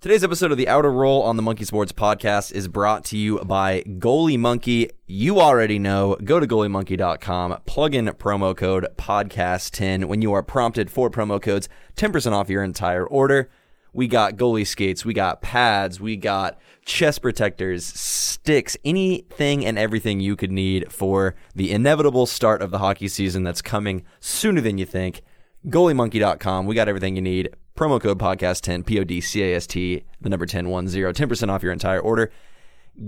Today's episode of the Outer Roll on the Monkey Sports Podcast is brought to you by Goalie Monkey. You already know. Go to goaliemonkey.com, plug in promo code podcast10 when you are prompted for promo codes, 10% off your entire order. We got goalie skates, we got pads, we got chest protectors, sticks, anything and everything you could need for the inevitable start of the hockey season that's coming sooner than you think. GoalieMonkey.com. We got everything you need. Promo code podcast10, P O D C A S T, the number 1010, 10% off your entire order.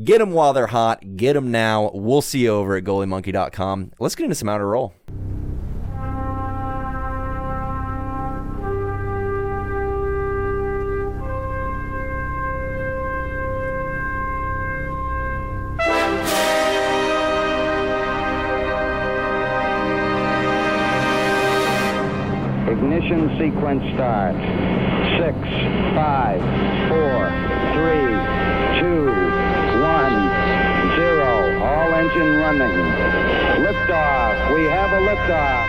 Get them while they're hot. Get them now. We'll see you over at goaliemonkey.com. Let's get into some outer roll. Ignition sequence start. Six, five, four, three, two, one, zero. All engine running. Liftoff. We have a liftoff.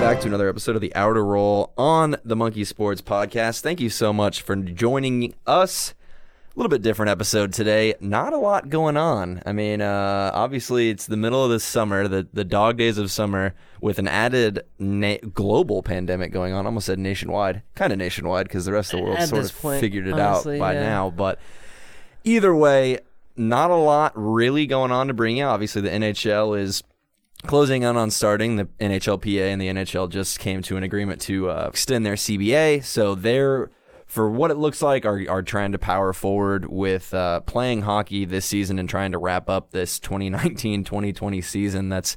Back to another episode of the Outer Roll on the Monkey Sports Podcast. Thank you so much for joining us. A little bit different episode today. Not a lot going on. I mean, uh, obviously it's the middle of the summer, the the dog days of summer, with an added na- global pandemic going on. Almost said nationwide, kind of nationwide because the rest of the world At sort of point, figured it honestly, out by yeah. now. But either way, not a lot really going on to bring you. Obviously, the NHL is closing in on starting. The NHLPA and the NHL just came to an agreement to uh, extend their CBA, so they're for what it looks like are are trying to power forward with uh, playing hockey this season and trying to wrap up this 2019-2020 season that's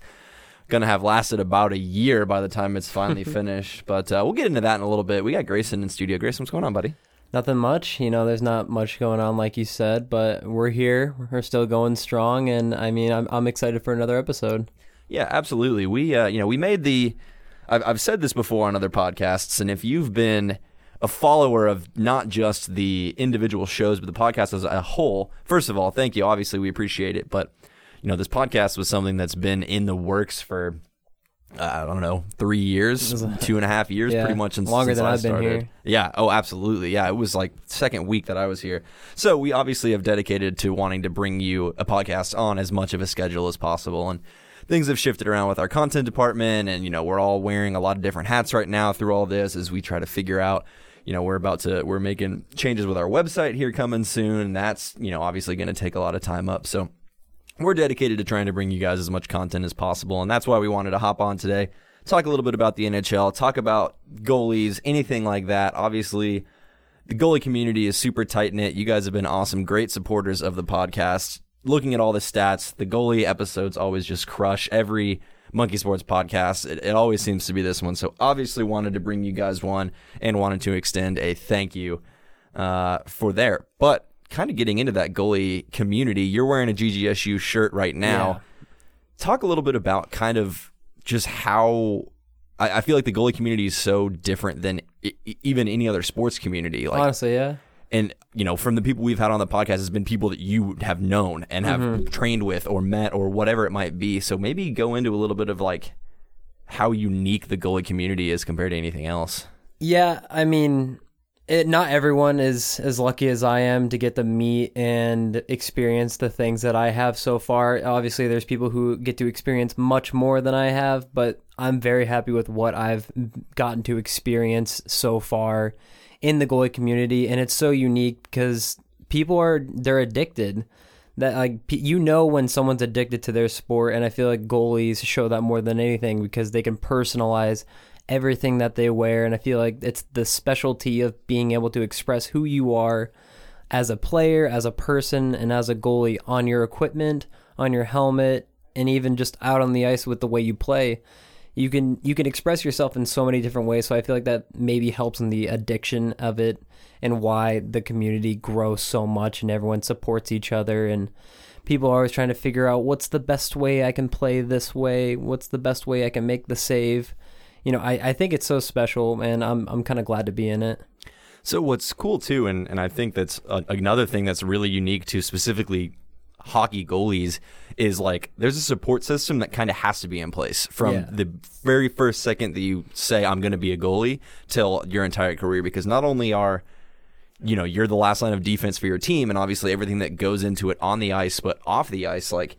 going to have lasted about a year by the time it's finally finished. But uh, we'll get into that in a little bit. We got Grayson in studio. Grayson, what's going on, buddy? Nothing much, you know. There's not much going on, like you said, but we're here. We're still going strong, and I mean, I'm I'm excited for another episode. Yeah, absolutely. We, uh, you know, we made the. I've, I've said this before on other podcasts, and if you've been a follower of not just the individual shows, but the podcast as a whole, first of all, thank you. Obviously, we appreciate it, but you know, this podcast was something that's been in the works for. Uh, I don't know, three years, two and a half years, Yeah, pretty much since, longer since than I I've been here. Yeah. Oh, absolutely. Yeah. It was like second week that I was here. So we obviously have dedicated to wanting to bring you a podcast on as much of a schedule as possible. And things have shifted around with our content department. And, you know, we're all wearing a lot of different hats right now through all this as we try to figure out, you know, we're about to, we're making changes with our website here coming soon. And that's, you know, obviously going to take a lot of time up. So, we're dedicated to trying to bring you guys as much content as possible, and that's why we wanted to hop on today, talk a little bit about the NHL, talk about goalies, anything like that. Obviously, the goalie community is super tight knit. You guys have been awesome, great supporters of the podcast. Looking at all the stats, the goalie episodes always just crush every Monkey Sports podcast. It, it always seems to be this one. So obviously wanted to bring you guys one and wanted to extend a thank you uh, for there. But kind of getting into that goalie community, you're wearing a GGSU shirt right now. Talk a little bit about kind of just how I, I feel like the goalie community is so different than I- even any other sports community. Like, Honestly, yeah. And you know, from the people we've had on the podcast, has been people that you have known and have Mm-hmm. trained with or met or whatever it might be. So maybe go into a little bit of like how unique the goalie community is compared to anything else. Yeah, I mean, it, not everyone is as lucky as I am to get to meet and experience the things that I have so far. Obviously, there's people who get to experience much more than I have, but I'm very happy with what I've gotten to experience so far in the goalie community, and it's so unique because people are they're addicted. That like you know when someone's addicted to their sport, and I feel like goalies show that more than anything because they can personalize everything that they wear and I feel like it's the specialty of being able to express who you are as a player, as a person and as a goalie on your equipment, on your helmet and even just out on the ice with the way you play. You can you can express yourself in so many different ways so I feel like that maybe helps in the addiction of it and why the community grows so much and everyone supports each other and people are always trying to figure out what's the best way I can play this way, what's the best way I can make the save. You know, I, I think it's so special, and I'm I'm kind of glad to be in it. So what's cool too, and, and I think that's a, another thing that's really unique to specifically hockey goalies is like there's a support system that kind of has to be in place from Yeah. the very first second that you say I'm going to be a goalie till your entire career because not only are you know you're the last line of defense for your team and obviously everything that goes into it on the ice but off the ice like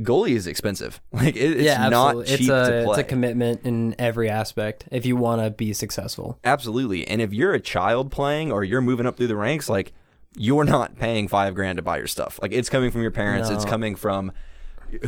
goalie is expensive like it, it's yeah, not cheap it's a to play it's a commitment in every aspect if you want to be successful. Absolutely. And if you're a child playing or you're moving up through the ranks, like you're not paying five grand to buy your stuff. Like it's coming from your parents. It's coming from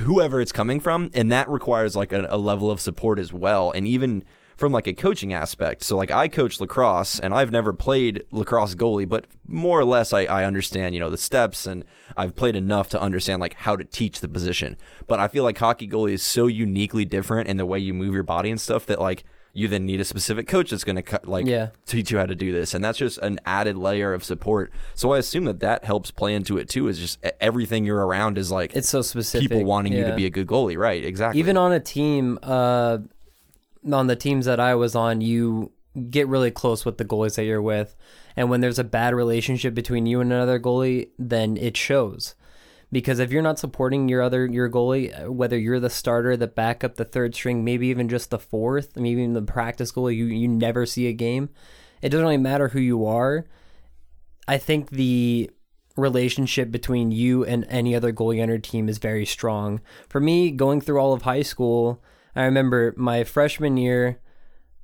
whoever it's coming from, and that requires like a, a level of support as well. And even from like a coaching aspect. So like I coach lacrosse, and I've never played lacrosse goalie, but more or less I, I understand you know the steps, and I've played enough to understand like how to teach the position. But I feel like hockey goalie is so uniquely different in the way you move your body and stuff that like. You then need a specific coach that's going to like Yeah. teach you how to do this. And that's just an added layer of support. So i assume that that helps play into it too is just everything you're around is like It's so specific. people wanting you to be a good goalie. Right exactly. Even on a team uh on the teams that I was on you get really close with the goalies that you're with. And when there's a bad relationship between you and another goalie then it shows because if you're not supporting your other your goalie uh, whether you're the starter the backup the third string maybe even just the fourth maybe even the practice goalie you you never see a game it doesn't really matter who you are I think the relationship between you and any other goalie on your team is very strong. For me, going through all of high school, I remember my freshman year,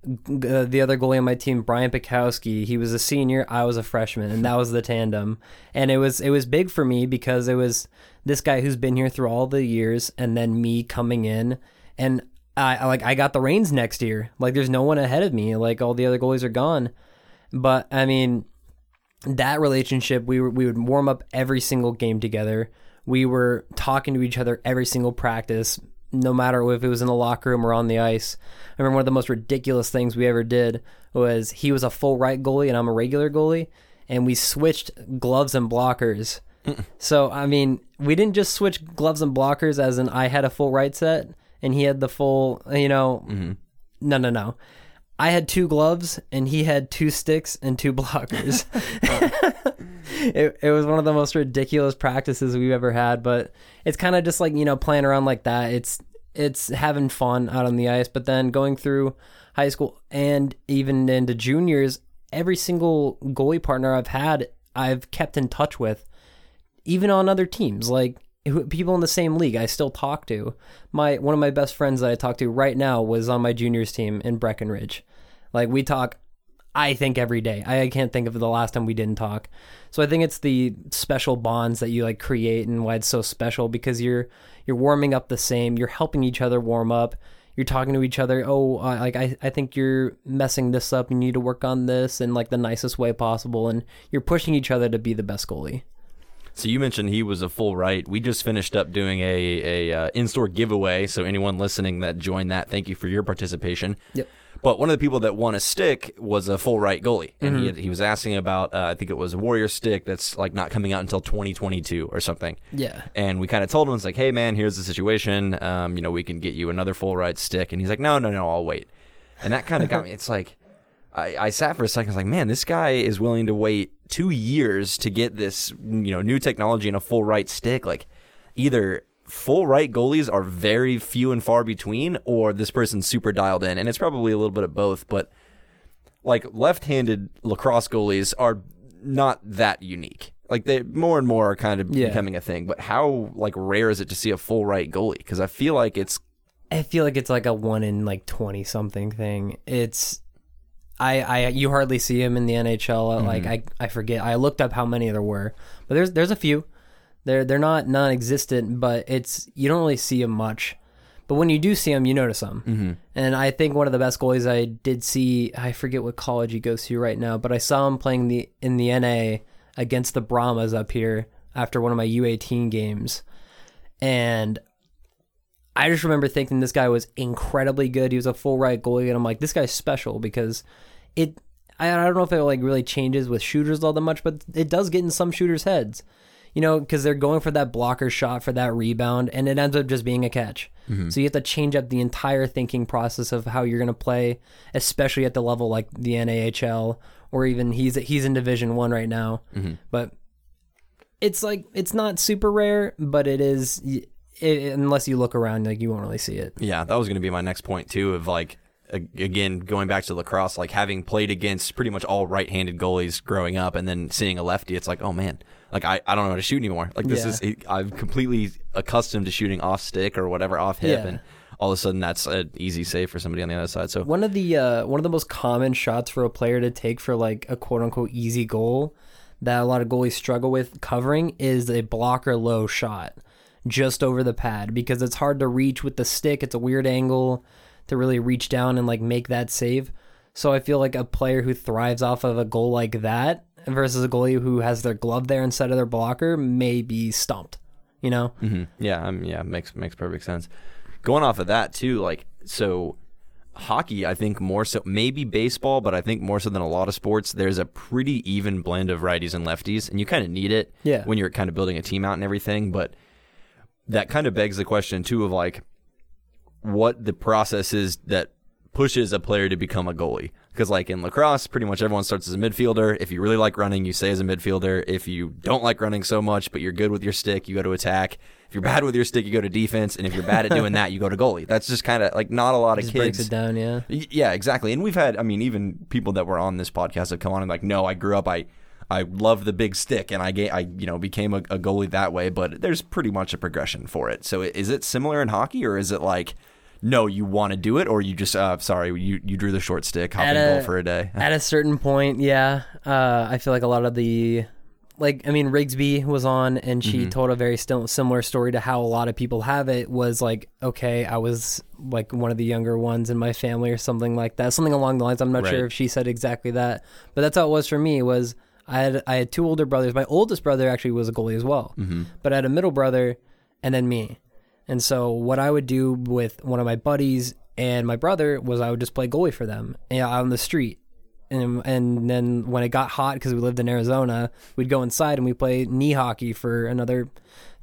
uh, the other goalie on my team, Brian Pikowski, he was a senior, I was a freshman, and that was the tandem. And it was it was big for me because it was this guy who's been here through all the years, and then me coming in, and I like I got the reins next year. Like there's no one ahead of me. Like all the other goalies are gone. But I mean, that relationship we were, we would warm up every single game together. We were talking to each other every single practice, no matter if it was in the locker room or on the ice. I remember one of the most ridiculous things we ever did was he was a full right goalie and I'm a regular goalie, and we switched gloves and blockers. so I mean, we didn't just switch gloves and blockers as in I had a full right set and he had the full, you know. Mm-hmm. No, no, no. I had two gloves and he had two sticks and two blockers. it, it was one of the most ridiculous practices we've ever had, but it's kind of just like, you know, playing around like that. It's it's having fun out on the ice, but then going through high school and even into juniors, every single goalie partner I've had, I've kept in touch with even on other teams like people in the same league I still talk to. My one of my best friends that I talk to right now was on my juniors team in Breckenridge. Like we talk I think every day. I can't think of the last time we didn't talk. So I think it's the special bonds that you like create and why it's so special because you're you're warming up the same, you're helping each other warm up. You're talking to each other. Oh, like I, I think you're messing this up. You need to work on this in like the nicest way possible, and you're pushing each other to be the best goalie. So you mentioned he was a full right. We just finished up doing a a uh, in store giveaway. So anyone listening that joined that, thank you for your participation. Yep. But one of the people that won a stick was a full right goalie, and he had, he was asking about uh, I think it was a Warrior stick that's like not coming out until 2022 or something. Yeah. And we kind of told him it's like, hey man, here's the situation. Um, you know, we can get you another full right stick, and he's like, no, no, no, I'll wait. And that kind of got me. It's like. I, I sat for a second. I was like, man, this guy is willing to wait two years to get this, you know, new technology and a full right stick. Like, either full right goalies are very few and far between, or this person's super dialed in, and it's probably a little bit of both. But like left-handed lacrosse goalies are not that unique. Like they more and more are kind of Yeah. becoming a thing. But how like rare is it to see a full right goalie? Because I feel like it's I feel like it's like a one in like twenty something thing. It's I I you hardly see him in the NHL. Like I I forget. I looked up how many there were, but there's there's a few. They're they're not non-existent, but it's you don't really see him much. But when you do see him, you notice him. Mm-hmm. And I think one of the best goalies I did see, I forget what college he goes to right now, but I saw him playing the in the NA against the Brahmas up here after one of my U18 games, and I just remember thinking this guy was incredibly good. He was a full right goalie, and I'm like, this guy's special because it. I, I don't know if it like really changes with shooters all that much, but it does get in some shooters' heads. You know, because they're going for that blocker shot for that rebound, and it ends up just being a catch. Mm-hmm. So you have to change up the entire thinking process of how you're going to play, especially at the level like the NAHL or even he's he's in Division One right now. Mm-hmm. But it's like it's not super rare, but it is. It, unless you look around, like you won't really see it. Yeah, that was going to be my next point too. Of like, again, going back to lacrosse, like having played against pretty much all right-handed goalies growing up, and then seeing a lefty, it's like, oh man, like I, I don't know how to shoot anymore. Like this Yeah. is I'm completely accustomed to shooting off stick or whatever off hip, Yeah. and all of a sudden that's an easy save for somebody on the other side. So One of the uh, one of the most common shots for a player to take for like a quote unquote easy goal that a lot of goalies struggle with covering is a blocker low shot just over the pad because it's hard to reach with the stick. It's a weird angle to really reach down and like make that save. So I feel like a player who thrives off of a goal like that versus a goalie who has their glove there instead of their blocker may be stumped. You know? hmm Yeah, um, yeah, makes makes perfect sense. Going off of that too, like so, hockey. I think more so, maybe baseball, but I think more so than a lot of sports. There's a pretty even blend of righties and lefties, and you kind of need it. Yeah. when you're kind of building a team out and everything. But that kind of begs the question too of like, what the process is that pushes a player to become a goalie. Because like in lacrosse, pretty much everyone starts as a midfielder. If you really like running, you stay as a midfielder. If you don't like running so much, but you're good with your stick, you go to attack. If you're bad with your stick, you go to defense. And if you're bad at doing that, you go to goalie. That's just kind of like not a lot of Just kids. breaks it down, yeah. Yeah, exactly. And we've had, I mean, even people that were on this podcast have come on and like, no, I grew up, I, I love the big stick, and I ga- I, you know, became a, a goalie that way. But there's pretty much a progression for it. So is it similar in hockey, or is it like, no, you want to do it, or you just, uh, sorry, you you drew the short stick, hop At and goal for a day? At a certain point, yeah. Uh, I feel like a lot of the, like, I mean, Rigsby was on and she Mm-hmm. told a very still, similar story to how a lot of people have it. Was like, okay, I was like one of the younger ones in my family or something like that, something along the lines. I'm not Right. sure if she said exactly that, but that's how it was for me. Was I had I had two older brothers. My oldest brother actually was a goalie as well, Mm-hmm. but I had a middle brother and then me. And so what I would do with one of my buddies and my brother was I would just play goalie for them you know, out on the street. And, and then when it got hot because we lived in Arizona, we'd go inside and we play knee hockey for another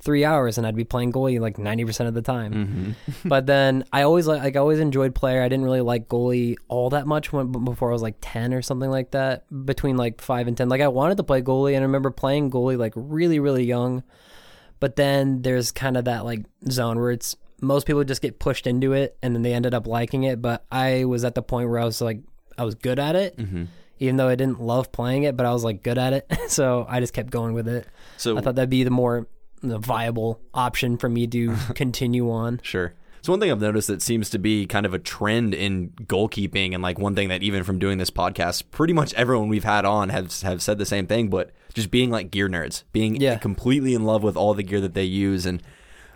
three hours, and I'd be playing goalie like ninety percent of the time. Mm-hmm. but then I always like, like I always enjoyed player. I didn't really like goalie all that much when before I was like ten or something like that. Between like five and ten, like I wanted to play goalie, and I remember playing goalie like really really young. But then there's kind of that like zone where it's most people just get pushed into it and then they ended up liking it. But I was at the point where I was like, I was good at it, mm-hmm. even though I didn't love playing it, but I was like good at it. so I just kept going with it. So I thought that'd be the more the viable option for me to continue on. Sure. So one thing I've noticed that seems to be kind of a trend in goalkeeping, and like one thing that even from doing this podcast, pretty much everyone we've had on have have said the same thing, but just being like gear nerds, being Yeah. completely in love with all the gear that they use, and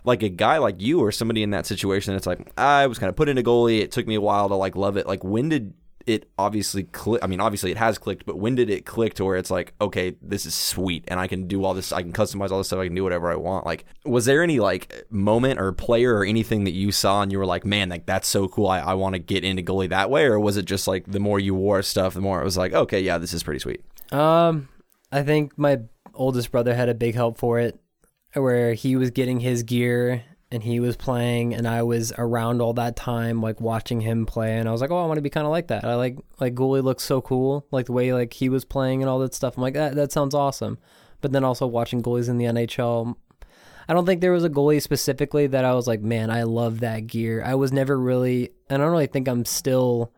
like a guy like you or somebody in that situation, it's like ah, I was kind of put into goalie. It took me a while to like love it. Like when did it obviously click? I mean, obviously it has clicked, but when did it click to where it's like, okay, this is sweet, and I can do all this. I can customize all this stuff. I can do whatever I want. Like, was there any like moment or player or anything that you saw and you were like, man, like that's so cool. I, I want to get into goalie that way, or was it just like the more you wore stuff, the more it was like, okay, yeah, this is pretty sweet. Um, I think my oldest brother had a big help for it, where he was getting his gear and he was playing, and I was around all that time, like watching him play, and I was like, oh, I want to be kind of like that. I like like goalie looks so cool, like the way like he was playing and all that stuff. I'm like, that that sounds awesome. But then also watching goalies in the NHL. I don't think there was a goalie specifically that I was like, man, I love that gear. I was never really, and I don't really think I'm still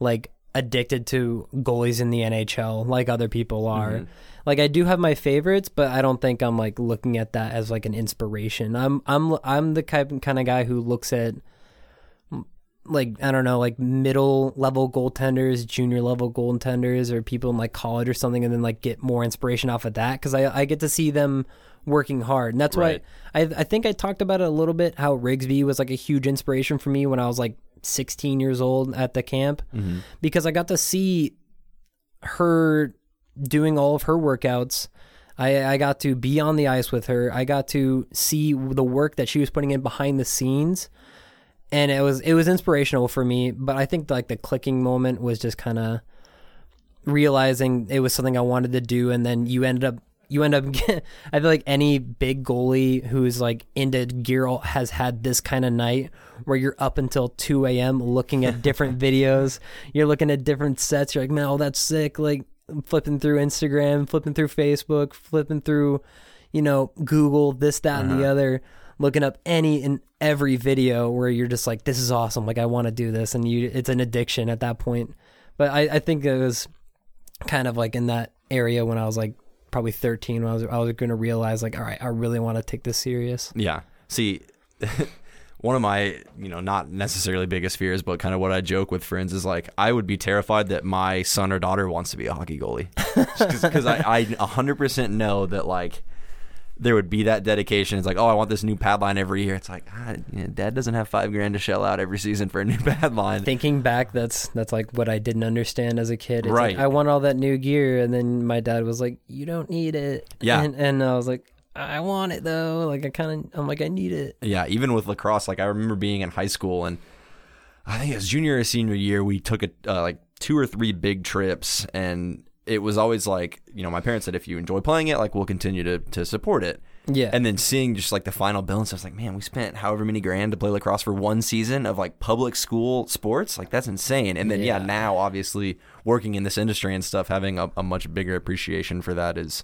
like addicted to goalies in the NHL like other people are. Mm-hmm. Like I do have my favorites, but I don't think I'm like looking at that as like an inspiration. I'm I'm I'm the type kind of guy who looks at like I don't know, like middle level goaltenders, junior level goaltenders, or people in like college or something, and then like get more inspiration off of that because I I get to see them working hard, and that's Right. why I I think I talked about it a little bit how Rigsby was like a huge inspiration for me when I was like 16 years old at the camp mm-hmm. because I got to see her doing all of her workouts. I, I got to be on the ice with her. I got to see the work that she was putting in behind the scenes, and it was it was inspirational for me. But I think like the clicking moment was just kind of realizing it was something I wanted to do, and then you ended up you end up. I feel like any big goalie who's like into gear has had this kind of night where you're up until two a.m. looking at different videos. You're looking at different sets. You're like, man, oh, that's sick. Like flipping through Instagram, flipping through Facebook, flipping through. you know, Google this, that, and the Uh-huh. other, looking up any and every video where you're just like, this is awesome. Like, I want to do this. And you, it's an addiction at that point. But I, I think it was kind of like in that area when I was like probably 13 when I was, I was going to realize like, all right, I really want to take this serious. Yeah. See, one of my, you know, not necessarily biggest fears, but kind of what I joke with friends is like, I would be terrified that my son or daughter wants to be a hockey goalie. Because I, I 100% know that, like, there would be that dedication. It's like, oh, I want this new pad line every year. It's like, ah, you know, dad doesn't have five grand to shell out every season for a new pad line. Thinking back, that's that's like what I didn't understand as a kid. It's Right. Like, I want all that new gear, and then my dad was like, "You don't need it." Yeah. And, and I was like, "I want it though." Like I kind of, I'm like, I need it. Yeah, even with lacrosse, like I remember being in high school, and I think it was junior or senior year, we took a, uh, like two or three big trips, and it was always like, you know, my parents said, if you enjoy playing it, like we'll continue to to support it. Yeah. And then seeing just like the final bill and stuff, was like, man, we spent however many grand to play lacrosse for one season of like public school sports. Like that's insane. And then yeah, Yeah. now obviously working in this industry and stuff, having a, a much bigger appreciation for that is,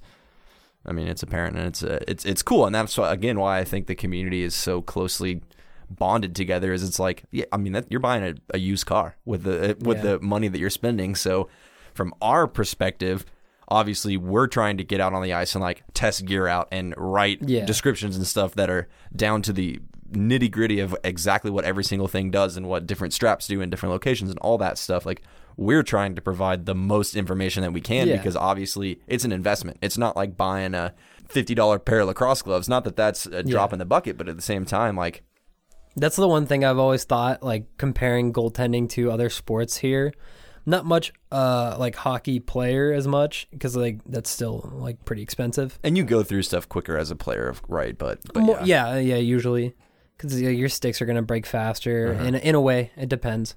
I mean, it's apparent and it's uh, it's it's cool. And that's why, again why I think the community is so closely bonded together. Is it's like, yeah, I mean, that, you're buying a, a used car with the with Yeah. the money that you're spending. So from our perspective. Obviously, we're trying to get out on the ice and like test gear out and write Yeah. descriptions and stuff that are down to the nitty gritty of exactly what every single thing does and what different straps do in different locations and all that stuff. Like we're trying to provide the most information that we can Yeah. because obviously it's an investment. It's not like buying a fifty dollar pair of lacrosse gloves. Not that that's a drop Yeah. in the bucket, but at the same time, like That's the one thing I've always thought, like comparing goaltending to other sports here. Not much, uh, like hockey player as much because like that's still like pretty expensive. and you go through stuff quicker as a player, right? But, but yeah. yeah, yeah, usually because your sticks are gonna break faster. Uh-huh. In in a way, it depends.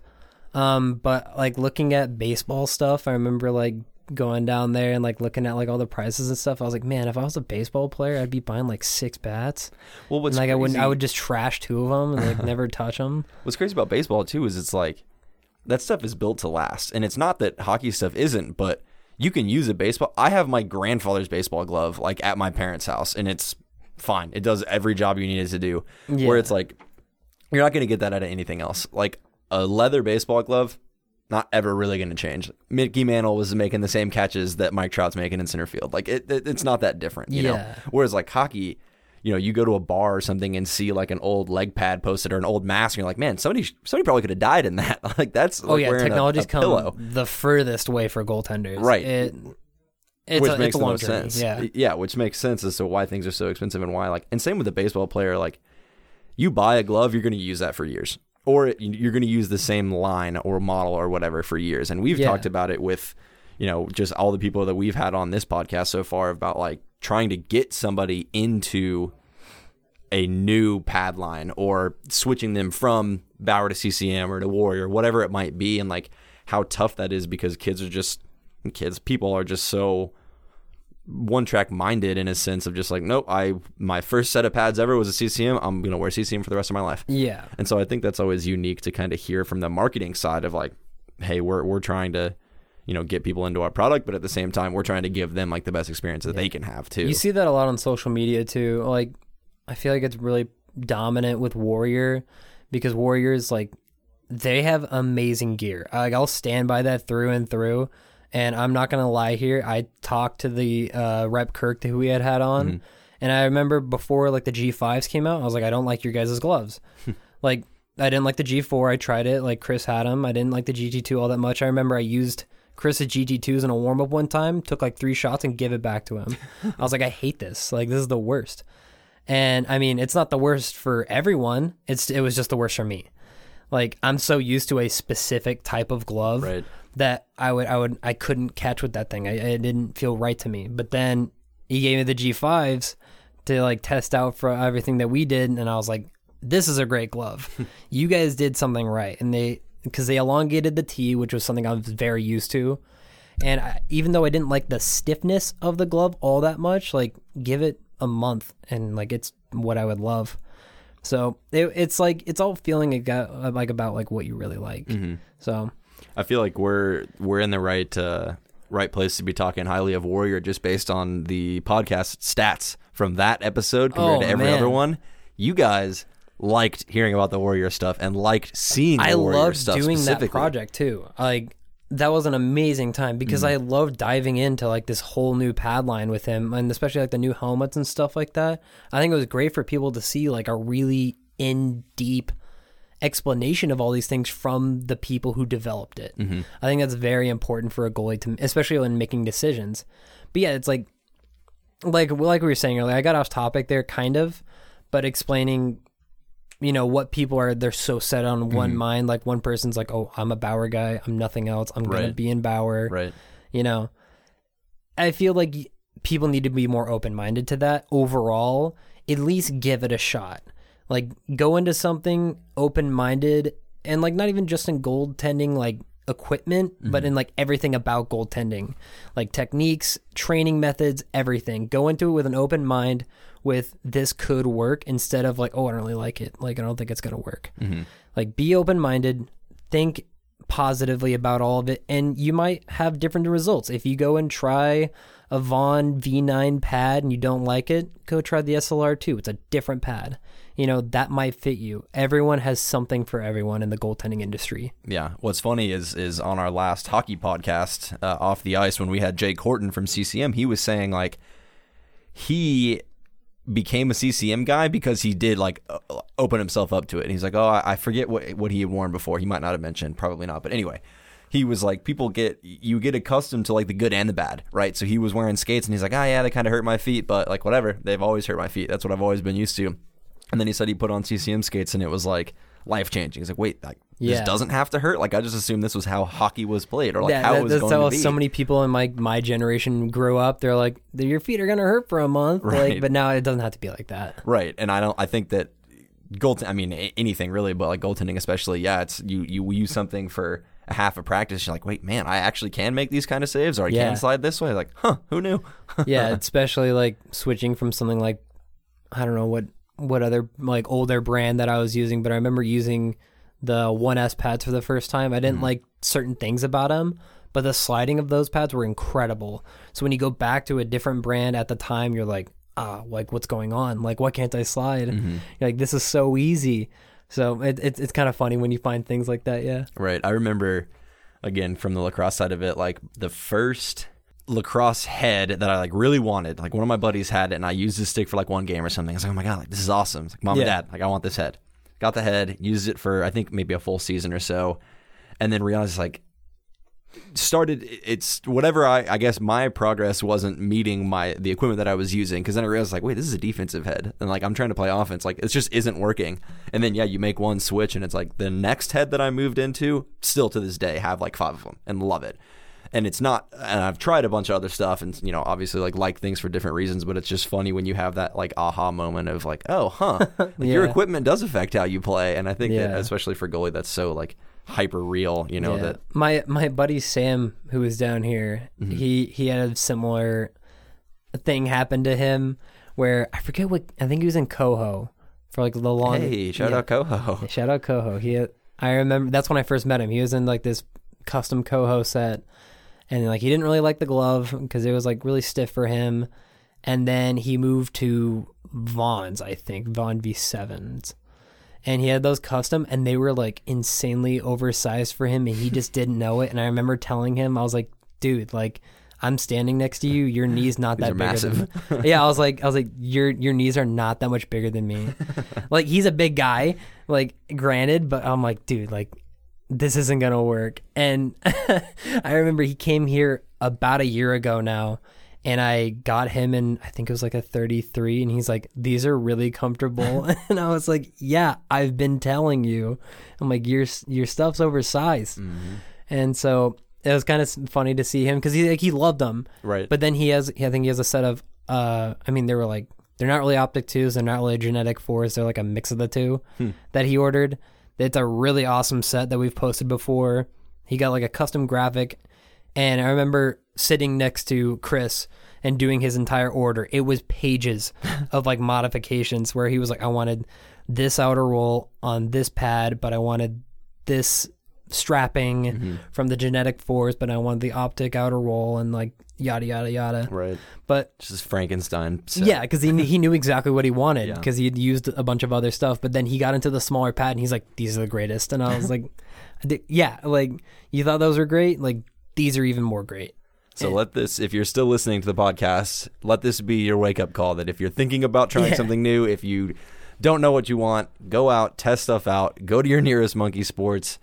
Um, but like looking at baseball stuff, I remember like going down there and like looking at like all the prices and stuff. I was like, man, if I was a baseball player, I'd be buying like six bats. Well, what's and, like I wouldn't, I would just trash two of them and like never touch them. What's crazy about baseball too is it's like that stuff is built to last, and it's not that hockey stuff isn't, but you can use a baseball. I have my grandfather's baseball glove like at my parents' house, and it's fine. It does every job you need it to do. Yeah. Where it's like you're not going to get that out of anything else. Like a leather baseball glove, not ever really going to change. Mickey Mantle was making the same catches that Mike Trout's making in center field. Like it, it it's not that different, you know. Whereas like hockey, you know, you go to a bar or something and see like an old leg pad posted or an old mask, and you're like, man, somebody somebody probably could have died in that. like that's oh, like oh yeah, wearing a- technology's a, come pillow. the furthest way for goaltenders. Right. It, it's which a, makes it's a the long most journey. sense. Yeah, yeah. which makes sense as to why things are so expensive and why like and same with the baseball player like you buy a glove, you're going to use that for years. Or you're going to use the same line or model or whatever for years. And we've Yeah. talked about it with, you know, just all the people that we've had on this podcast so far about like trying to get somebody into a new pad line or switching them from Bauer to CCM or to Warrior, whatever it might be, and like how tough that is because kids are just kids, people are just so one track minded in a sense of just like, nope, I my first set of pads ever was a CCM. I'm gonna wear CCM for the rest of my life. Yeah. And so I think that's always unique to kind of hear from the marketing side of like, hey, we're we're trying to, you know, get people into our product, but at the same time, we're trying to give them like the best experience that they can have too. You see that a lot on social media too. Like, I feel like it's really dominant with Warrior because Warriors like they have amazing gear. Like, I'll stand by that through and through. And I'm not gonna lie here. I talked to the uh, rep Kirk who we had had on, Mm-hmm. and I remember before like the G5s came out, I was like, I don't like your guys' gloves. like, I didn't like the G4. I tried it. Like Chris had them. I didn't like the GT2 all that much. I remember I used Chris's GT2s in a warm up one time. Took like three shots and give it back to him. I was like, I hate this. Like this is the worst. And I mean, it's not the worst for everyone. It's it was just the worst for me. Like I'm so used to a specific type of glove Right. that I would I would I couldn't catch with that thing. I, it didn't feel right to me. But then he gave me the G5s to like test out for everything that we did, and I was like, this is a great glove. you guys did something right, and they because they elongated the T, which was something I was very used to. And I, even though I didn't like the stiffness of the glove all that much, like give it a month and like it's what I would love. So it, it's like it's all feeling like about like what you really like. So I feel like we're we're in the right uh, right place to be talking highly of Warrior just based on the podcast stats from that episode compared Oh, to every man. other one. You guys liked hearing about the Warrior stuff and liked seeing the I Warrior loved stuff doing that project too. Like that was an amazing time because Mm-hmm. I loved diving into like this whole new pad line with him and especially like the new helmets and stuff like that. I think it was great for people to see like a really in deep explanation of all these things from the people who developed it. Mm-hmm. I think that's very important for a goalie to especially when making decisions. But yeah, it's like like like we were saying earlier, I got off topic there kind of, but explaining you know what people are they're so set on one Mm-hmm. mind. Like one person's like oh i'm a bauer guy. I'm nothing else. I'm gonna be in bauer. Right. you know? I feel like people need to be more open-minded to that overall. At least give it a shot. Like go into something open-minded and like not even just in goaltending like equipment but in like everything about goaltending like techniques training methods everything. Go into it with an open mind with this could work instead of like oh i don't really like it. Like i don't think it's gonna work. Like be open-minded think positively about all of it and you might have different results. If you go and try a Vaughn V9 pad and you don't like it go try the SLR2 it's a different pad. You know that might fit you. Everyone has something for everyone in the goaltending industry. Yeah. What's funny is is on our last hockey podcast, uh, off the ice, when we had Jake Horton from CCM, he was saying like he became a CCM guy because he did like uh, open himself up to it. And he's like, oh, I, forget what what he had worn before. He might not have mentioned, probably not. But anyway, he was like, people get you get accustomed to like the good and the bad, right? So he was wearing skates, and he's like, oh yeah, they kind of hurt my feet, but like whatever, they've always hurt my feet. That's what I've always been used to. And then he said he put on CCM skates, and it was like life changing. He's like, wait, like Yeah. this doesn't have to hurt. Like I just assumed this was how hockey was played, or like how that- it was that's going how to be. so many people in my my generation grew up they're like your feet are gonna hurt for a month Right. like but now it doesn't have to be like that Right, and I don't. I think that goal. I mean, anything really, but like goaltending especially. Yeah, it's you. You use something for a half a practice. You're like, wait, man, I actually can make these kind of saves, or I Yeah. can slide this way. Like, huh? Who knew? yeah, especially like switching from something like I don't know what what other like older brand that I was using, but I remember using the 1S pads for the first time. I didn't like certain things about them, but the sliding of those pads were incredible. So when you go back to a different brand at the time, you're like, ah, like what's going on? Like why can't I slide? You're like this is so easy. So it, it, it's kind of funny when you find things like that. Yeah. Right. I remember again from the lacrosse side of it, like the first lacrosse head that I like really wanted. Like one of my buddies had it and I used his stick for like one game or something. I was like, oh my god, like this is awesome. It's like mom and dad, like I want this head. Got the head, used it for I think maybe a full season or so, and then realized like started it's whatever I, I guess my progress wasn't meeting my the equipment that I was using because then I realized like wait this is a defensive head and like I'm trying to play offense like it just isn't working and then yeah you make one switch and it's like the next head that I moved into still to this day have like five of them and love it and it's not and I've tried a bunch of other stuff and you know obviously like like things for different reasons but it's just funny when you have that like aha moment of like oh huh like, your equipment does affect how you play and I think that especially for goalie that's so like hyper real you know Yeah. that my my buddy Sam, who was down here, Mm-hmm. he he had a similar thing happen to him where I forget what I think he was in Coho for like the long. Hey, shout yeah. out Coho. Shout out Coho. He, I remember that's when I first met him. He was in like this custom Coho set, and like he didn't really like the glove because it was like really stiff for him. And then he moved to Vaughn's, I think Vaughn V7s, and he had those custom, and they were like insanely oversized for him, and he just didn't know it. And I remember telling him, I was like, dude, like. I'm standing next to you. Your knees not that massive. yeah, I was like, I was like, your your knees are not that much bigger than me. like he's a big guy, like granted, but I'm like, dude, like this isn't gonna work. And I remember he came here about a year ago now, and I got him in I think it was like a 33, and he's like, these are really comfortable, and I was like, yeah, I've been telling you. I'm like, your your stuff's oversized, and so. It was kind of funny to see him because he like he loved them, Right. but then he has, I think he has a set of, uh, I mean, they were like, they're not really Optik twos, they're not really Gnetik fours, they're like a mix of the two that he ordered. It's a really awesome set that we've posted before. He got like a custom graphic, and I remember sitting next to Chris and doing his entire order. It was pages of like modifications where he was like, I wanted this outer roll on this pad, but I wanted this strapping Mm-hmm. from the Gnetik fours, but I wanted the Optik outer roll and like yada yada yada. Right. But Just Frankenstein. set. yeah, because he he knew exactly what he wanted Yeah. because he'd used a bunch of other stuff. But then he got into the smaller pad and he's like, "These are the greatest," and I was like, "Yeah, like you thought those were great. Like these are even more great." So let this, if you're still listening to the podcast, let this be your wake up call that if you're thinking about trying Yeah. something new, if you don't know what you want, go out, test stuff out, go to your nearest Monkey Sports,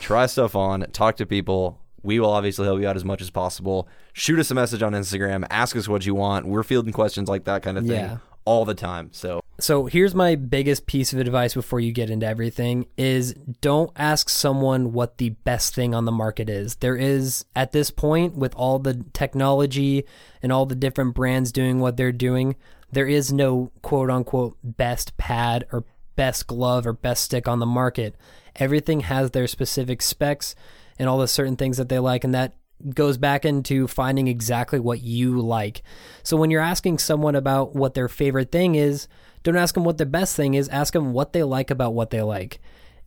try stuff on, talk to people. We will obviously help you out as much as possible. Shoot us a message on Instagram, ask us what you want. We're fielding questions like that kind of thing Yeah. all the time. So So here's my biggest piece of advice before you get into everything is don't ask someone what the best thing on the market is. There is at this point with all the technology and all the different brands doing what they're doing, there is no quote unquote best pad or best glove or best stick on the market. Everything has their specific specs and all the certain things that they like and that goes back into finding exactly what you like. So when you're asking someone about what their favorite thing is, don't ask them what the best thing is, ask them what they like about what they like.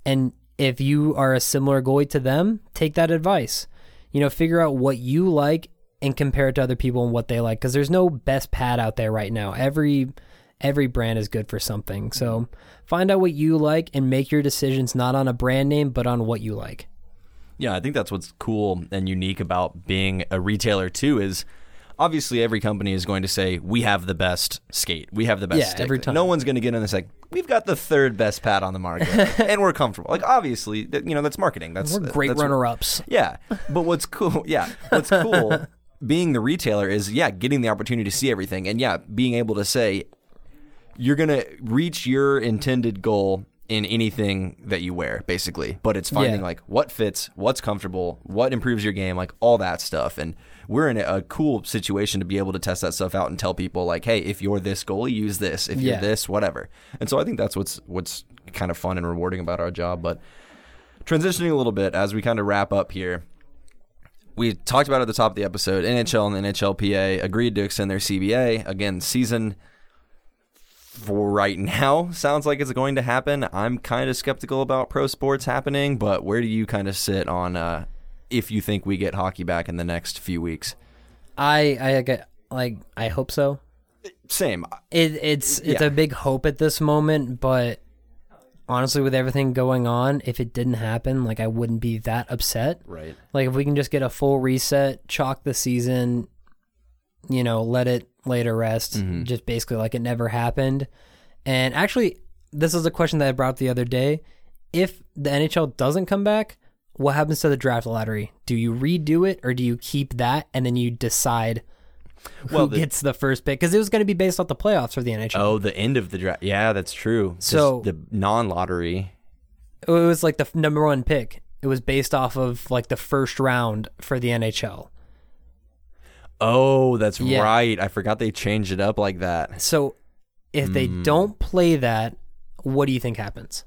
And if you are a similar goy to them, take that advice. You know, figure out what you like and compare it to other people and what they like because there's no best pad out there right now. Every every brand is good for something. So find out what you like and make your decisions not on a brand name but on what you like. Yeah, I think that's what's cool and unique about being a retailer too is obviously every company is going to say we have the best skate. We have the best Yeah, stick. every time. No one's going to get in and say we've got the third best pad on the market and we're comfortable. Like obviously, you know, that's marketing. That's We're great that's- runner ups. Yeah. But what's cool, yeah. What's cool being the retailer is yeah, getting the opportunity to see everything and yeah, being able to say you're going to reach your intended goal in anything that you wear basically. But it's finding Yeah. like what fits what's comfortable what improves your game like all that stuff. And we're in a, cool situation to be able to test that stuff out and tell people like hey if you're this goalie use this. If you're this whatever. And so i think that's what's what's kind of fun and rewarding about our job. But transitioning a little bit as we kind of wrap up here we talked about at the top of the episode nhl and the nhlpa agreed to extend their cba again season for right now sounds like it's going to happen. I'm kind of skeptical about pro sports happening, but where do you kind of sit on uh, if you think we get hockey back in the next few weeks? I I get like I hope so. Same. It, it's it's Yeah. a big hope at this moment, but honestly, with everything going on, if it didn't happen, like I wouldn't be that upset. Right. Like if we can just get a full reset, chalk the season, you know, let it lay to rest, Mm-hmm. just basically like it never happened. And actually, this is a question that I brought up the other day. If the NHL doesn't come back, what happens to the draft lottery? Do you redo it or do you keep that and then you decide who Well, the- gets the first pick? Because it was going to be based off the playoffs for the NHL. Oh, the end of the draft. Yeah, that's true. So- the non-lottery. It was like the number one pick. It was based off of like the first round for the NHL. Oh, that's Yeah. right. I forgot they changed it up like that. So if they Hmm. don't play that, what do you think happens?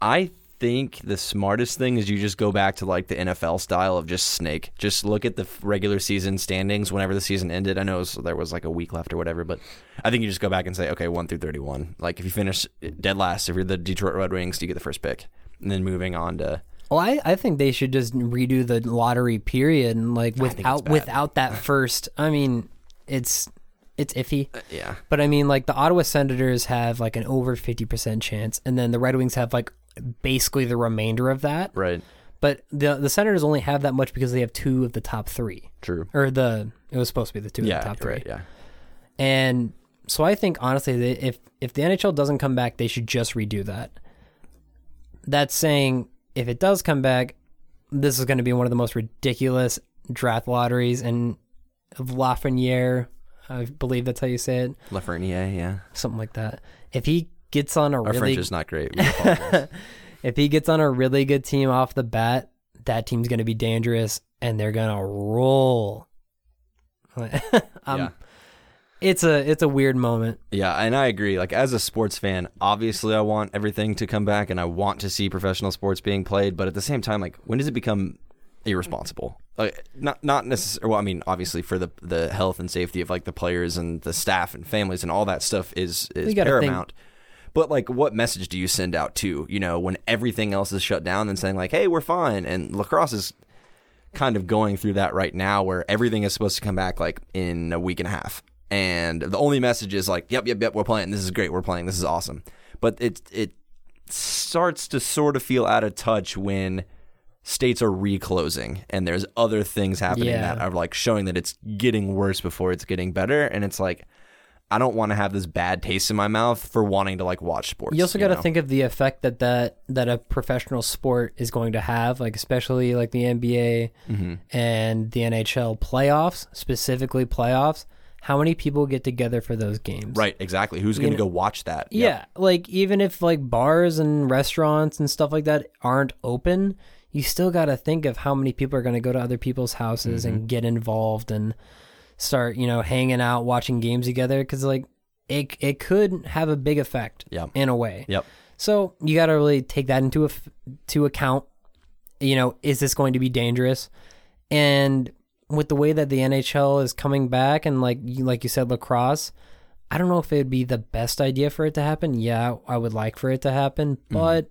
I think the smartest thing is you just go back to like the NFL style of just snake. Just look at the regular season standings whenever the season ended. I know was, there was like a week left or whatever, but I think you just go back and say, okay, one through thirty-one. Like if you finish dead last, if you're the Detroit Red Wings, you get the first pick, and then moving on to Well, I, I think they should just redo the lottery period and like think it's without bad. without that first. I mean, it's it's iffy. Uh, yeah, But I mean, like the Ottawa Senators have like an over fifty percent chance, and then the Red Wings have like basically the remainder of that. right, But the the Senators only have that much because they have two of the top three, true. or the it was supposed to be the two Yeah, of the top three. right, yeah. And so I think honestly, they, if if the NHL doesn't come back, they should just redo that. That's saying if it does come back, this is going to be one of the most ridiculous draft lotteries and Lafreniere, I believe that's how you say it, Lafreniere, yeah. something like that. If he gets on a Our really French is not great. If he gets on a really good team off the bat, that team's going to be dangerous and they're going to roll. um, yeah. It's a it's a weird moment. Yeah, and I agree. Like as a sports fan, obviously I want everything to come back and I want to see professional sports being played, but at the same time like when does it become irresponsible? Like not not necessarily well, I mean obviously for the the health and safety of like the players and the staff and families and all that stuff is is gotta think- paramount. But like, what message do you send out to you know when everything else is shut down and saying like, hey, we're fine, and lacrosse is kind of going through that right now where everything is supposed to come back like in a week and a half. And the only message is like, yep, yep, yep, we're playing. This is great. We're playing. This is awesome. But it it starts to sort of feel out of touch when states are reclosing and there's other things happening Yeah. that are like showing that it's getting worse before it's getting better. And it's like, I don't want to have this bad taste in my mouth for wanting to like watch sports. You also got to think of the effect that, that that a professional sport is going to have, like especially like the NBA Mm-hmm. and the NHL playoffs, specifically playoffs. How many people get together for those games? Right, exactly. Who's going to go watch that? Yep. Yeah, like even if like bars and restaurants and stuff like that aren't open, you still got to think of how many people are going to go to other people's houses Mm-hmm. and get involved and start, you know, hanging out, watching games together cuz like it it could have a big effect Yep. in a way. Yep. So, you got to really take that into a, to account. You know, is this going to be dangerous? And with the way that the NHL is coming back and like you, like you said lacrosse, I don't know if it would be the best idea for it to happen. Yeah, I would like for it to happen, Mm-hmm. but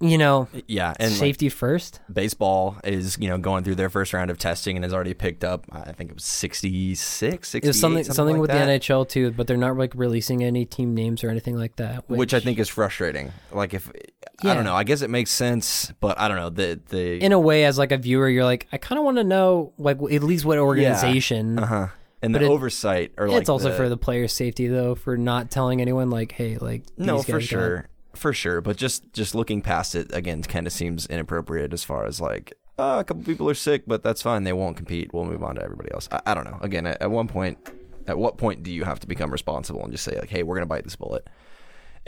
you know, Yeah, and like, safety first. baseball is you know going through their first round of testing and has already picked up I think it was 66, 68, There's something something, something like with that, the NHL too, but they're not like releasing any team names or anything like that. which I think is frustrating. Like if I don't know, I guess it makes sense, but I don't know the the in a way, as like a viewer, you're like, I kind of want to know like at least what organization. uh huh and But the it- oversight or like it's also the- for the player's safety though, for not telling anyone like, hey, like no for guys got- sure for sure, but just just looking past it again kind of seems inappropriate as far as like. Uh, a couple people are sick, but that's fine. They won't compete. We'll move on to everybody else. I, I don't know. Again, at, at one point, at what point do you have to become responsible and just say like, "Hey, we're gonna bite this bullet"?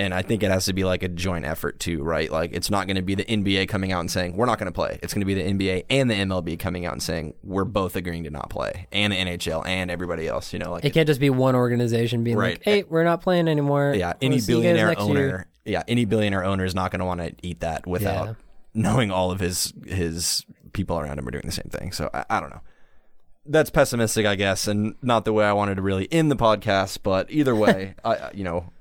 And I think it has to be like a joint effort too, right? Like it's not going to be the NBA coming out and saying we're not going to play. It's going to be the NBA and the MLB coming out and saying we're both agreeing to not play, and the NHL and everybody else. You know, like It can't just be one organization being Right. like, "Hey, we're not playing anymore." yeah, We'll any see you guys billionaire owner, year." Yeah, any billionaire owner is not going to want to eat that without Yeah. knowing all of his his people around him are doing the same thing. So I, I don't know. That's pessimistic, I guess, and not the way I wanted to really end the podcast. But either way, I you know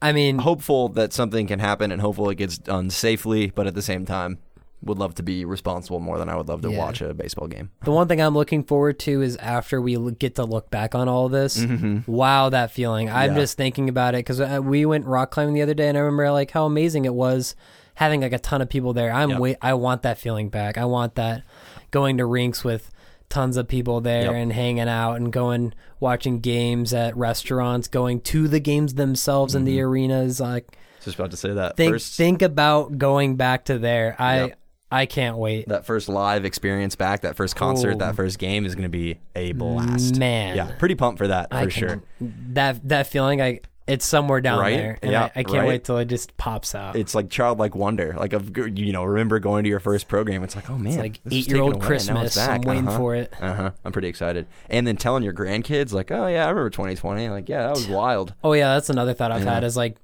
I mean, hopeful that something can happen and hopeful it gets done safely, but at the same time, would love to be responsible more than I would love to Yeah. watch a baseball game. the one thing I'm looking forward to is after we get to look back on all this. Wow, that feeling! I'm Mm-hmm. Yeah. just thinking about it because uh, we went rock climbing the other day, and I remember like how amazing it was having like a ton of people there. I'm Yep. wait, I want that feeling back. I want that going to rinks with tons of people there Yep. and hanging out and going watching games at restaurants, going to the games themselves in the Mm-hmm. arenas. Like Just about to say that think first think about going back to there. I Yep. I can't wait. that first live experience back, that first concert, Oh. that first game is going to be a blast. Man. yeah, pretty pumped for that for I sure. can- That that feeling, I it's somewhere down Right? there, and Yeah, I, I can't right. wait till it just pops out. It's like childlike wonder, like of you know, remember going to your first program. It's like, oh man, like eight-year-old taken away, and now it's Christmas. I'm waiting Uh-huh. for it. Uh huh. I'm pretty excited. And then telling your grandkids, like, oh yeah, I remember 2020. Like, yeah, that was wild. Oh yeah, that's another thought I've Yeah. had is like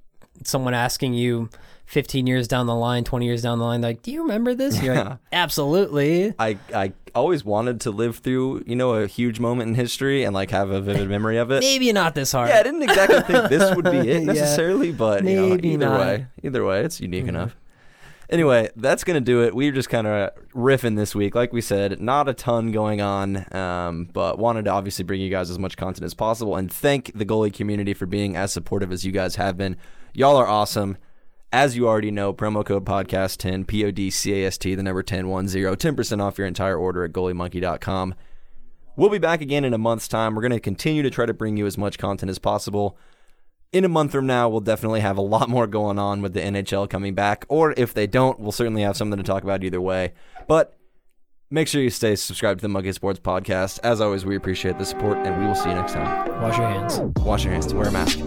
someone asking you 15 years down the line, 20 years down the line, like, do you remember this? You're like, absolutely. I I always wanted to live through you know a huge moment in history and like have a vivid memory of it. Maybe not this hard. Yeah, I didn't exactly think this would be it Yeah. necessarily, but you know, either not. Mm-hmm. way, either way, it's unique enough. Anyway, that's gonna do it. We were just kind of riffing this week, like we said, not a ton going on, um, but wanted to obviously bring you guys as much content as possible and thank the goalie community for being as supportive as you guys have been. Y'all are awesome. As you already know, promo code podcast 10 P O D C A S T the number 10 10% off your entire order at goaliemonkey.com. We'll be back again in a month's time. We're going to continue to try to bring you as much content as possible. In a month from now, we'll definitely have a lot more going on with the NHL coming back. Or if they don't, we'll certainly have something to talk about either way. But make sure you stay subscribed to the Monkey Sports Podcast. As always, we appreciate the support, and we will see you next time. Wash your hands. Wash your hands, wear a mask.